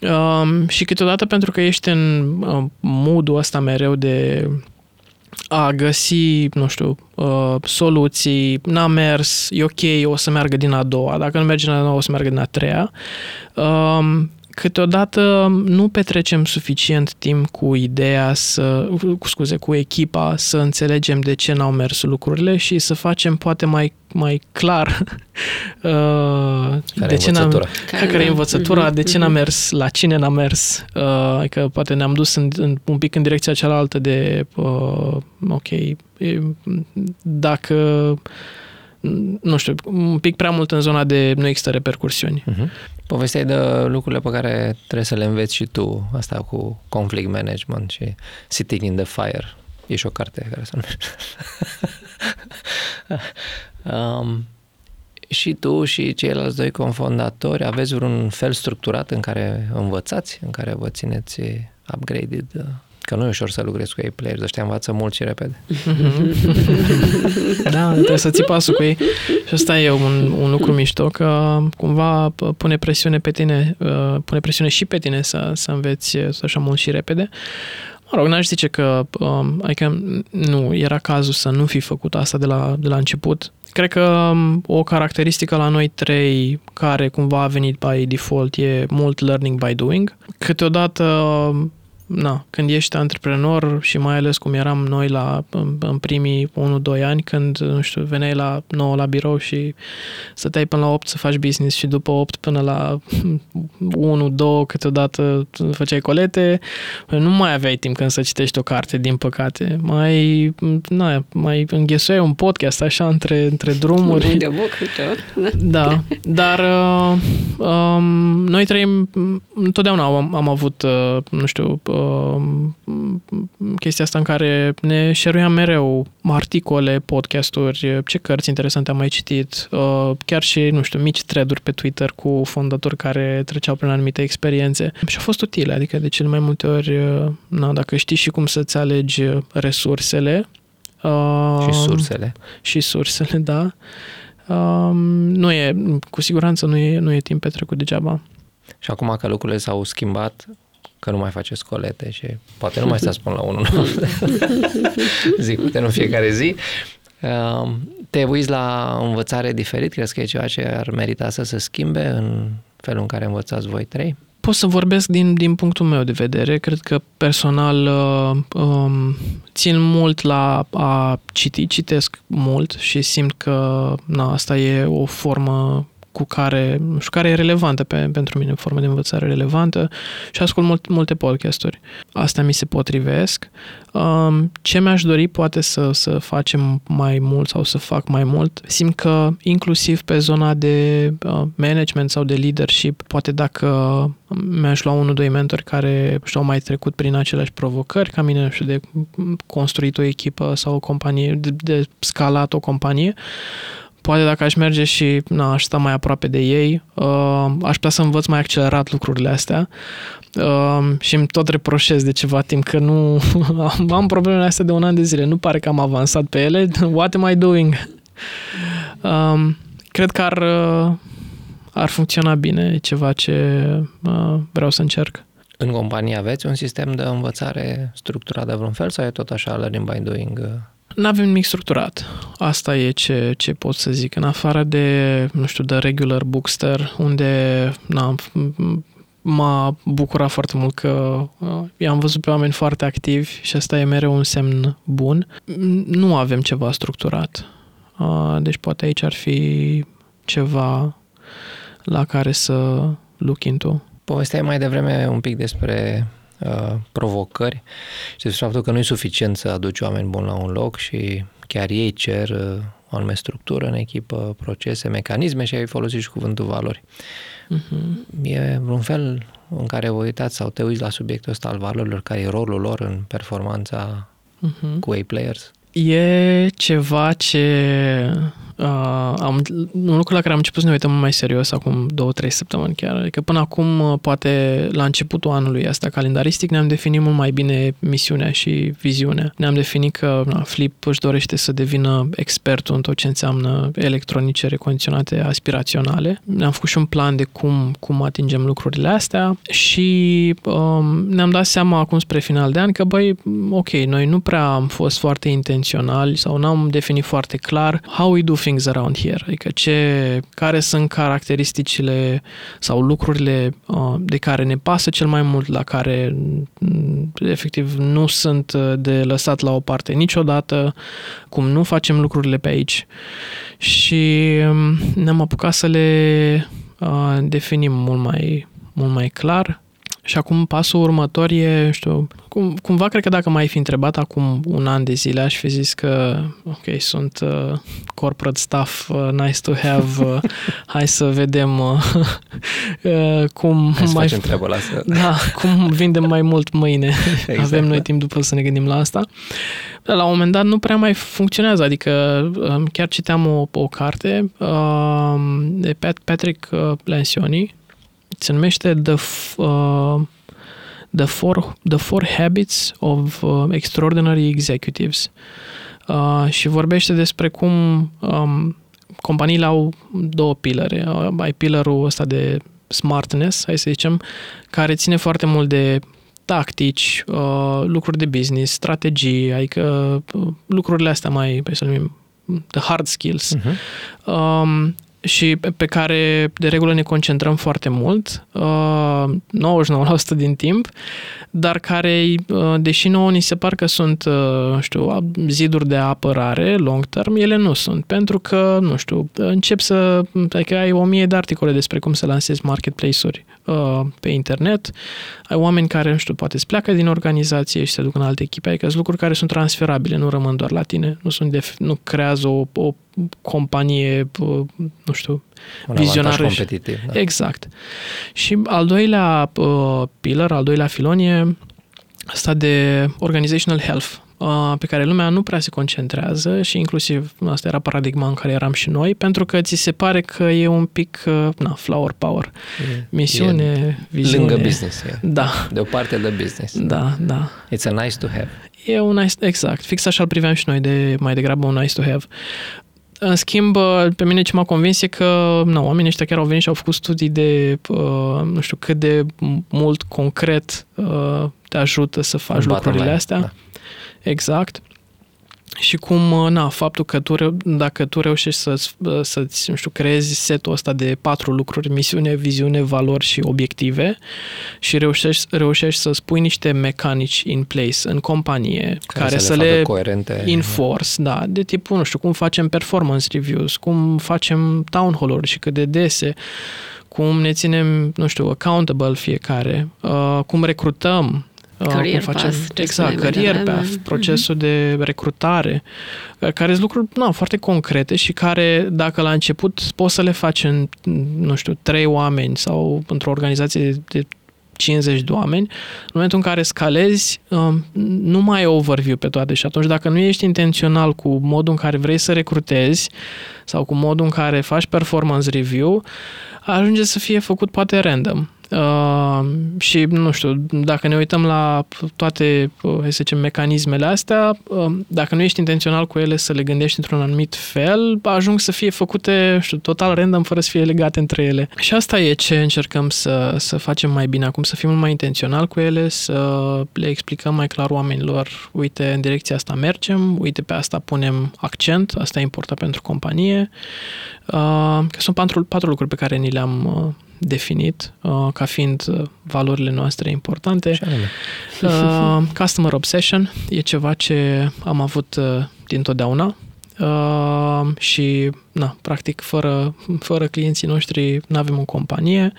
Um, și câteodată pentru că ești în uh, modul ăsta mereu de a găsi, nu știu, uh, soluții, n-a mers, e ok, o să meargă din a doua, dacă nu merge din a doua, o să meargă din a treia. Um, câteodată nu petrecem suficient timp cu ideea să, cu scuze, cu echipa să înțelegem de ce n-au mers lucrurile și să facem poate mai, mai clar uh, care de ce n-am, care, care e învățătura, mm-hmm, de ce n-a mers, la cine n-a mers, uh, adică poate ne-am dus în, în, un pic în direcția cealaltă de uh, ok, dacă nu știu, un pic prea mult în zona de nu există repercursiuni. Uh-huh. Povesteai de lucrurile pe care trebuie să le înveți și tu, asta cu conflict management și sitting in the fire. E și o carte care se numește. um, și tu și ceilalți doi confondatori aveți vreun fel structurat în care învățați, în care vă țineți upgraded uh, Că nu e ușor să lucrezi cu ei players, ăștia învață mult și repede. da, trebuie să ții pasul cu ei. Și asta e un, un lucru mișto, că cumva pune presiune pe tine, uh, pune presiune și pe tine să, să înveți așa mult și repede. Mă rog, n-aș zice că, um, adică nu, era cazul să nu fi făcut asta de la, de la început. Cred că um, o caracteristică la noi trei, care cumva a venit by default, e mult learning by doing. Câteodată um, na, când ești antreprenor și mai ales cum eram noi la, în, în primii 1-2 ani, când, nu știu, veneai la 9 la birou și stăteai până la 8 să faci business și după 8 până la 1-2 câteodată făceai colete, nu mai aveai timp când să citești o carte, din păcate. Mai, na, mai înghesuiai un podcast așa între, între drumuri. De book, da, dar uh, um, noi trăim, întotdeauna am, am avut, uh, nu știu, uh, uh, chestia asta în care ne șeruiam mereu articole, podcasturi, ce cărți interesante am mai citit, uh, chiar și, nu știu, mici thread pe Twitter cu fondatori care treceau prin anumite experiențe. Și a fost utile, adică de cele mai multe ori, uh, na, dacă știi și cum să-ți alegi resursele, uh, și sursele. Și sursele, da. Uh, nu e, cu siguranță nu e, nu e timp petrecut degeaba. Și acum că lucrurile s-au schimbat, că nu mai faceți colete și poate nu mai stați până la unul zic, poate nu fiecare zi. Um, te uiți la învățare diferit? Crezi că e ceva ce ar merita să se schimbe în felul în care învățați voi trei? Pot să vorbesc din, din punctul meu de vedere. Cred că personal uh, um, țin mult la a citi, citesc mult și simt că na, asta e o formă cu care, nu știu, care e relevantă pe, pentru mine, formă de învățare relevantă și ascult mult, multe podcasturi. Asta mi se potrivesc. Um, ce mi-aș dori poate să, să facem mai mult sau să fac mai mult, simt că inclusiv pe zona de uh, management sau de leadership, poate dacă mi-aș lua unul, doi mentori care și-au mai trecut prin aceleași provocări ca mine, știu, de construit o echipă sau o companie, de, de scalat o companie, poate dacă aș merge și na, aș sta mai aproape de ei, uh, aș putea să învăț mai accelerat lucrurile astea uh, și îmi tot reproșez de ceva timp că nu am problemele astea de un an de zile. Nu pare că am avansat pe ele. What am I doing? Uh, cred că ar, uh, ar funcționa bine, e ceva ce uh, vreau să încerc. În companie aveți un sistem de învățare structurat de vreun fel sau e tot așa learning by doing? Uh? Nu avem nimic structurat. Asta e ce, ce pot să zic. În afară de, nu știu, de regular bookster, unde na, m-a bucurat foarte mult că uh, i-am văzut pe oameni foarte activi și asta e mereu un semn bun. Nu avem ceva structurat. Uh, deci poate aici ar fi ceva la care să look into. Povesteai mai devreme un pic despre uh, provocări și despre faptul că nu e suficient să aduci oameni buni la un loc și chiar ei cer uh, o anume structură în echipă, procese, mecanisme și ai folosit și cuvântul valori. Uh-huh. E un fel în care vă uitați sau te uiți la subiectul ăsta al valorilor, care e rolul lor în performanța uh-huh. cu A-players? E ceva ce uh, am, un lucru la care am început să ne uităm mai serios acum două, trei săptămâni chiar. Adică până acum, uh, poate la începutul anului asta calendaristic, ne-am definit mult mai bine misiunea și viziunea. Ne-am definit că na, Flip își dorește să devină expertul în tot ce înseamnă electronice recondiționate aspiraționale. Ne-am făcut și un plan de cum, cum atingem lucrurile astea și um, ne-am dat seama acum spre final de an că, băi, ok, noi nu prea am fost foarte intenționali sau n-am definit foarte clar how we do things around here, adică ce, care sunt caracteristicile sau lucrurile uh, de care ne pasă cel mai mult, la care mm, efectiv nu sunt uh, de lăsat la o parte niciodată, cum nu facem lucrurile pe aici. Și um, ne-am apucat să le uh, definim mult mai, mult mai clar și acum pasul următor e, știu, cum, cumva cred că dacă m-ai fi întrebat acum un an de zile, aș fi zis că, ok, sunt uh, corporate staff, uh, nice to have, uh, hai să vedem uh, uh, cum hai să mai... facem treaba la Da, cum vindem mai mult mâine. Exact, Avem noi da. timp după să ne gândim la asta. Dar la un moment dat nu prea mai funcționează, adică uh, chiar citeam o, o carte uh, de Patrick uh, Lencioni, se numește The, uh, the, four, the Four Habits of uh, Extraordinary Executives uh, și vorbește despre cum um, companiile au două pilere. Uh, ai pilarul ăsta de smartness, hai să zicem, care ține foarte mult de tactici, uh, lucruri de business, strategii, adică uh, lucrurile astea mai, să numim, the hard skills. Uh-huh. Um, și pe care de regulă ne concentrăm foarte mult, 99% uh, din timp, dar care, uh, deși nouă ni se par că sunt, uh, știu, ziduri de apărare long term, ele nu sunt, pentru că, nu știu, încep să, adică ai o mie de articole despre cum să lansezi marketplace-uri pe internet, ai oameni care, nu știu, poate îți pleacă din organizație și se duc în alte echipe, adică sunt lucruri care sunt transferabile, nu rămân doar la tine, nu, sunt de, nu creează o, o companie, nu știu, Un vizionară. competitiv. Da. Exact. Și al doilea uh, pillar, al doilea filon e asta de organizational health, uh, pe care lumea nu prea se concentrează și inclusiv asta era paradigma în care eram și noi, pentru că ți se pare că e un pic, uh, na, flower power. E, Misiune, e viziune. Lângă business, e. Da. De o parte de business. Da, da. It's a nice to have. E un nice, exact. Fix așa îl priveam și noi de mai degrabă un nice to have. În schimb, pe mine ce m-a convins e că nu, oamenii ăștia chiar au venit și au făcut studii de, uh, nu știu, cât de mult concret uh, te ajută să faci lucrurile astea. Da. Exact și cum, uh, na, faptul că tu, dacă tu reușești să, uh, să-ți, nu știu, creezi setul ăsta de patru lucruri, misiune, viziune, valori și obiective și reușești, reușești să spui niște mecanici in place în companie care, care să, să le, le coerente. enforce, da, de tipul, nu știu, cum facem performance reviews, cum facem town hall-uri și cât de dese, cum ne ținem, nu știu, accountable fiecare, uh, cum recrutăm, Career cum facem, path. Exact, career path, mm-hmm. procesul mm-hmm. de recrutare, care sunt lucruri na, foarte concrete și care, dacă la început poți să le faci în, nu știu, trei oameni sau într-o organizație de 50 de oameni, în momentul în care scalezi, um, nu mai ai overview pe toate și atunci dacă nu ești intențional cu modul în care vrei să recrutezi sau cu modul în care faci performance review, ajunge să fie făcut poate random. Uh, și, nu știu, dacă ne uităm la toate, uh, hai să zicem, mecanismele astea, uh, dacă nu ești intențional cu ele să le gândești într-un anumit fel, ajung să fie făcute, știu, total random, fără să fie legate între ele. Și asta e ce încercăm să, să facem mai bine acum, să fim mai intențional cu ele, să le explicăm mai clar oamenilor, uite, în direcția asta mergem, uite, pe asta punem accent, asta e important pentru companie, uh, că sunt patru, patru lucruri pe care ni le-am uh, definit uh, ca fiind uh, valorile noastre importante. Uh, customer obsession e ceva ce am avut uh, dintotdeauna uh, și, na, practic, fără, fără clienții noștri nu avem o companie.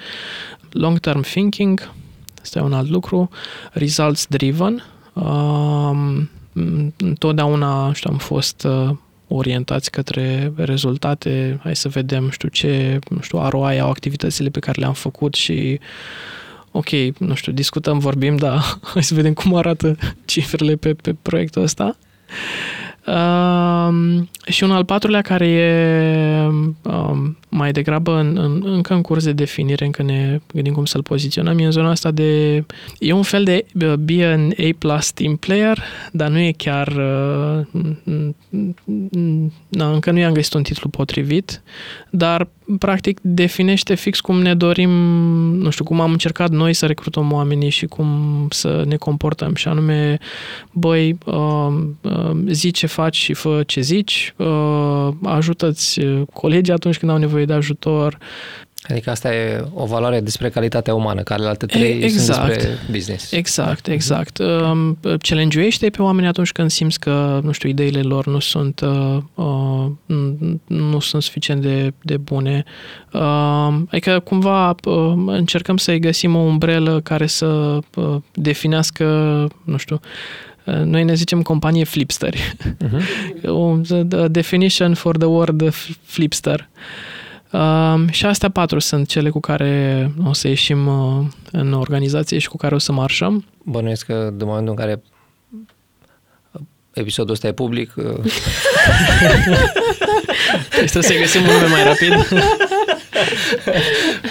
Long-term thinking, este un alt lucru. Results driven, uh, întotdeauna știu, am fost uh, orientați către rezultate, hai să vedem, știu ce, nu știu, ROI au activitățile pe care le-am făcut și ok, nu știu, discutăm, vorbim, dar hai să vedem cum arată cifrele pe, pe proiectul ăsta. Uh, și un al patrulea care e um, mai degrabă în, în, încă în curs de definire, încă ne gândim cum să-l poziționăm, e în zona asta de... E un fel de be an A-plus team player, dar nu e chiar... Uh, na, încă nu i-am găsit un titlu potrivit, dar practic definește fix cum ne dorim, nu știu, cum am încercat noi să recrutăm oamenii și cum să ne comportăm. Și anume, băi, uh, uh, zi ce faci și fă ce zici, uh, ajută-ți colegii atunci când au nevoie de ajutor, Adică asta e o valoare despre calitatea umană, care alte trei exact. sunt despre business. Exact, exact. Uh, challenge-uiește pe oameni atunci când simți că, nu știu, ideile lor nu sunt, uh, uh, nu sunt suficient de, de bune. Uh, adică cumva uh, încercăm să-i găsim o umbrelă care să uh, definească, nu știu, uh, noi ne zicem companie flipster. Uh-huh. the definition for the word flipster. Uh, Uh, și astea patru sunt cele cu care o să ieșim uh, în organizație și cu care o să marșăm. Bănuiesc că de momentul în care episodul ăsta e public... Uh... Trebuie să găsim un nume mai rapid.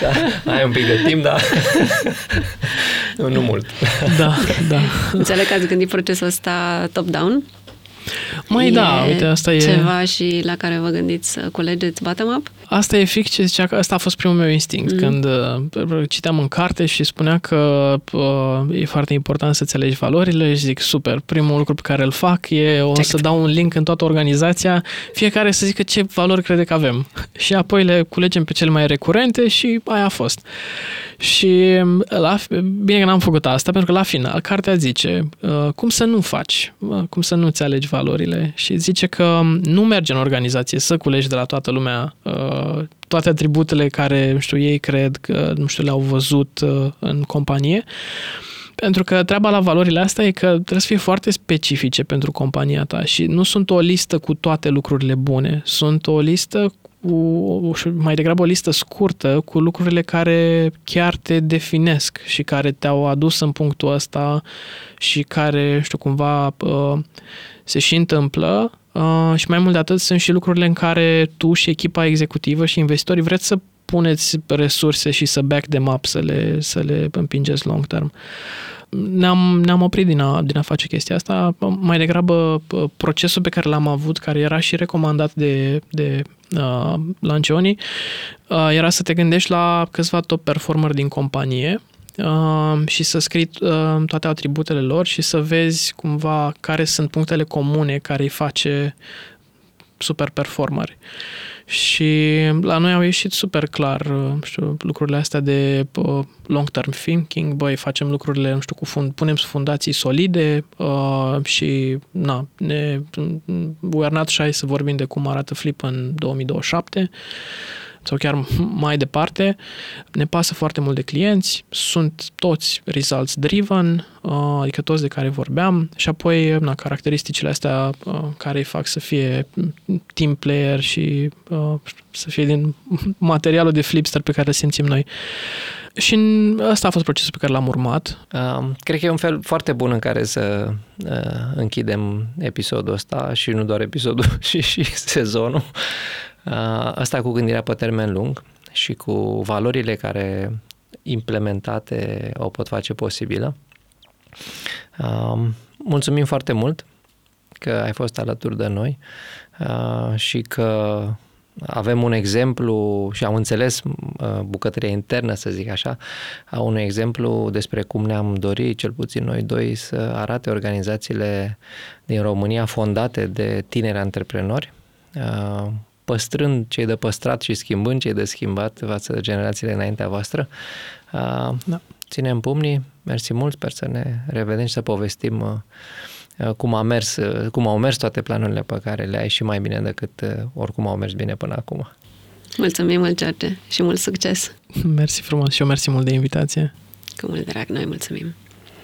da, ai un pic de timp, dar nu, nu mult. Da, da. Înțeleg că ați gândit procesul ăsta top-down? Mai da, uite, asta e... ceva și la care vă gândiți să culegeți bottom-up? Asta e fix ce zicea că asta a fost primul meu instinct. Mm. Când uh, citeam în carte și spunea că uh, e foarte important să înțelegi valorile și zic, super, primul lucru pe care îl fac e o Check. să dau un link în toată organizația, fiecare să zică ce valori crede că avem. Și apoi le culegem pe cele mai recurente și aia a fost. Și la, bine că n-am făcut asta, pentru că la final cartea zice uh, cum să nu faci, uh, cum să nu-ți alegi valorile și zice că nu merge în organizație să culegi de la toată lumea uh, toate atributele care, nu știu, ei cred că, nu știu, le-au văzut uh, în companie. Pentru că treaba la valorile astea e că trebuie să fie foarte specifice pentru compania ta și nu sunt o listă cu toate lucrurile bune, sunt o listă cu mai degrabă o listă scurtă cu lucrurile care chiar te definesc și care te-au adus în punctul ăsta și care, știu, cumva uh, se și întâmplă uh, și mai mult de atât sunt și lucrurile în care tu și echipa executivă și investitorii vreți să puneți resurse și să back them up, să le, să le împingeți long term. Ne-am, ne-am oprit din a, din a face chestia asta. Mai degrabă procesul pe care l-am avut, care era și recomandat de, de uh, Lancioni, uh, era să te gândești la câțiva top performer din companie uh, și să scrii uh, toate atributele lor și să vezi cumva care sunt punctele comune care îi face super performeri. Și la noi au ieșit super clar, uh, știu, lucrurile astea de uh, long-term thinking, băi, facem lucrurile, nu știu, cu fund, punem fundații solide uh, și, na, ne, we are not shy să vorbim de cum arată Flip în 2027 sau chiar mai departe, ne pasă foarte mult de clienți, sunt toți results driven, uh, adică toți de care vorbeam și apoi na, caracteristicile astea uh, care îi fac să fie team player și uh, să fie din materialul de flipster pe care îl simțim noi. Și ăsta a fost procesul pe care l-am urmat. Uh, cred că e un fel foarte bun în care să uh, închidem episodul ăsta și nu doar episodul, și, și sezonul. Uh, asta cu gândirea pe termen lung și cu valorile care implementate o pot face posibilă. Uh, mulțumim foarte mult că ai fost alături de noi uh, și că avem un exemplu și am înțeles bucătăria internă, să zic așa, a unui exemplu despre cum ne-am dorit, cel puțin noi doi, să arate organizațiile din România fondate de tineri antreprenori, păstrând cei de păstrat și schimbând cei de schimbat față de generațiile înaintea voastră. Da. Ținem pumnii, mersi mult, sper să ne revedem și să povestim cum, a mers, cum au mers toate planurile pe care le ai și mai bine decât oricum au mers bine până acum. Mulțumim mult, George, și mult succes! Mersi frumos și eu mersi mult de invitație! Cu mult drag, noi mulțumim!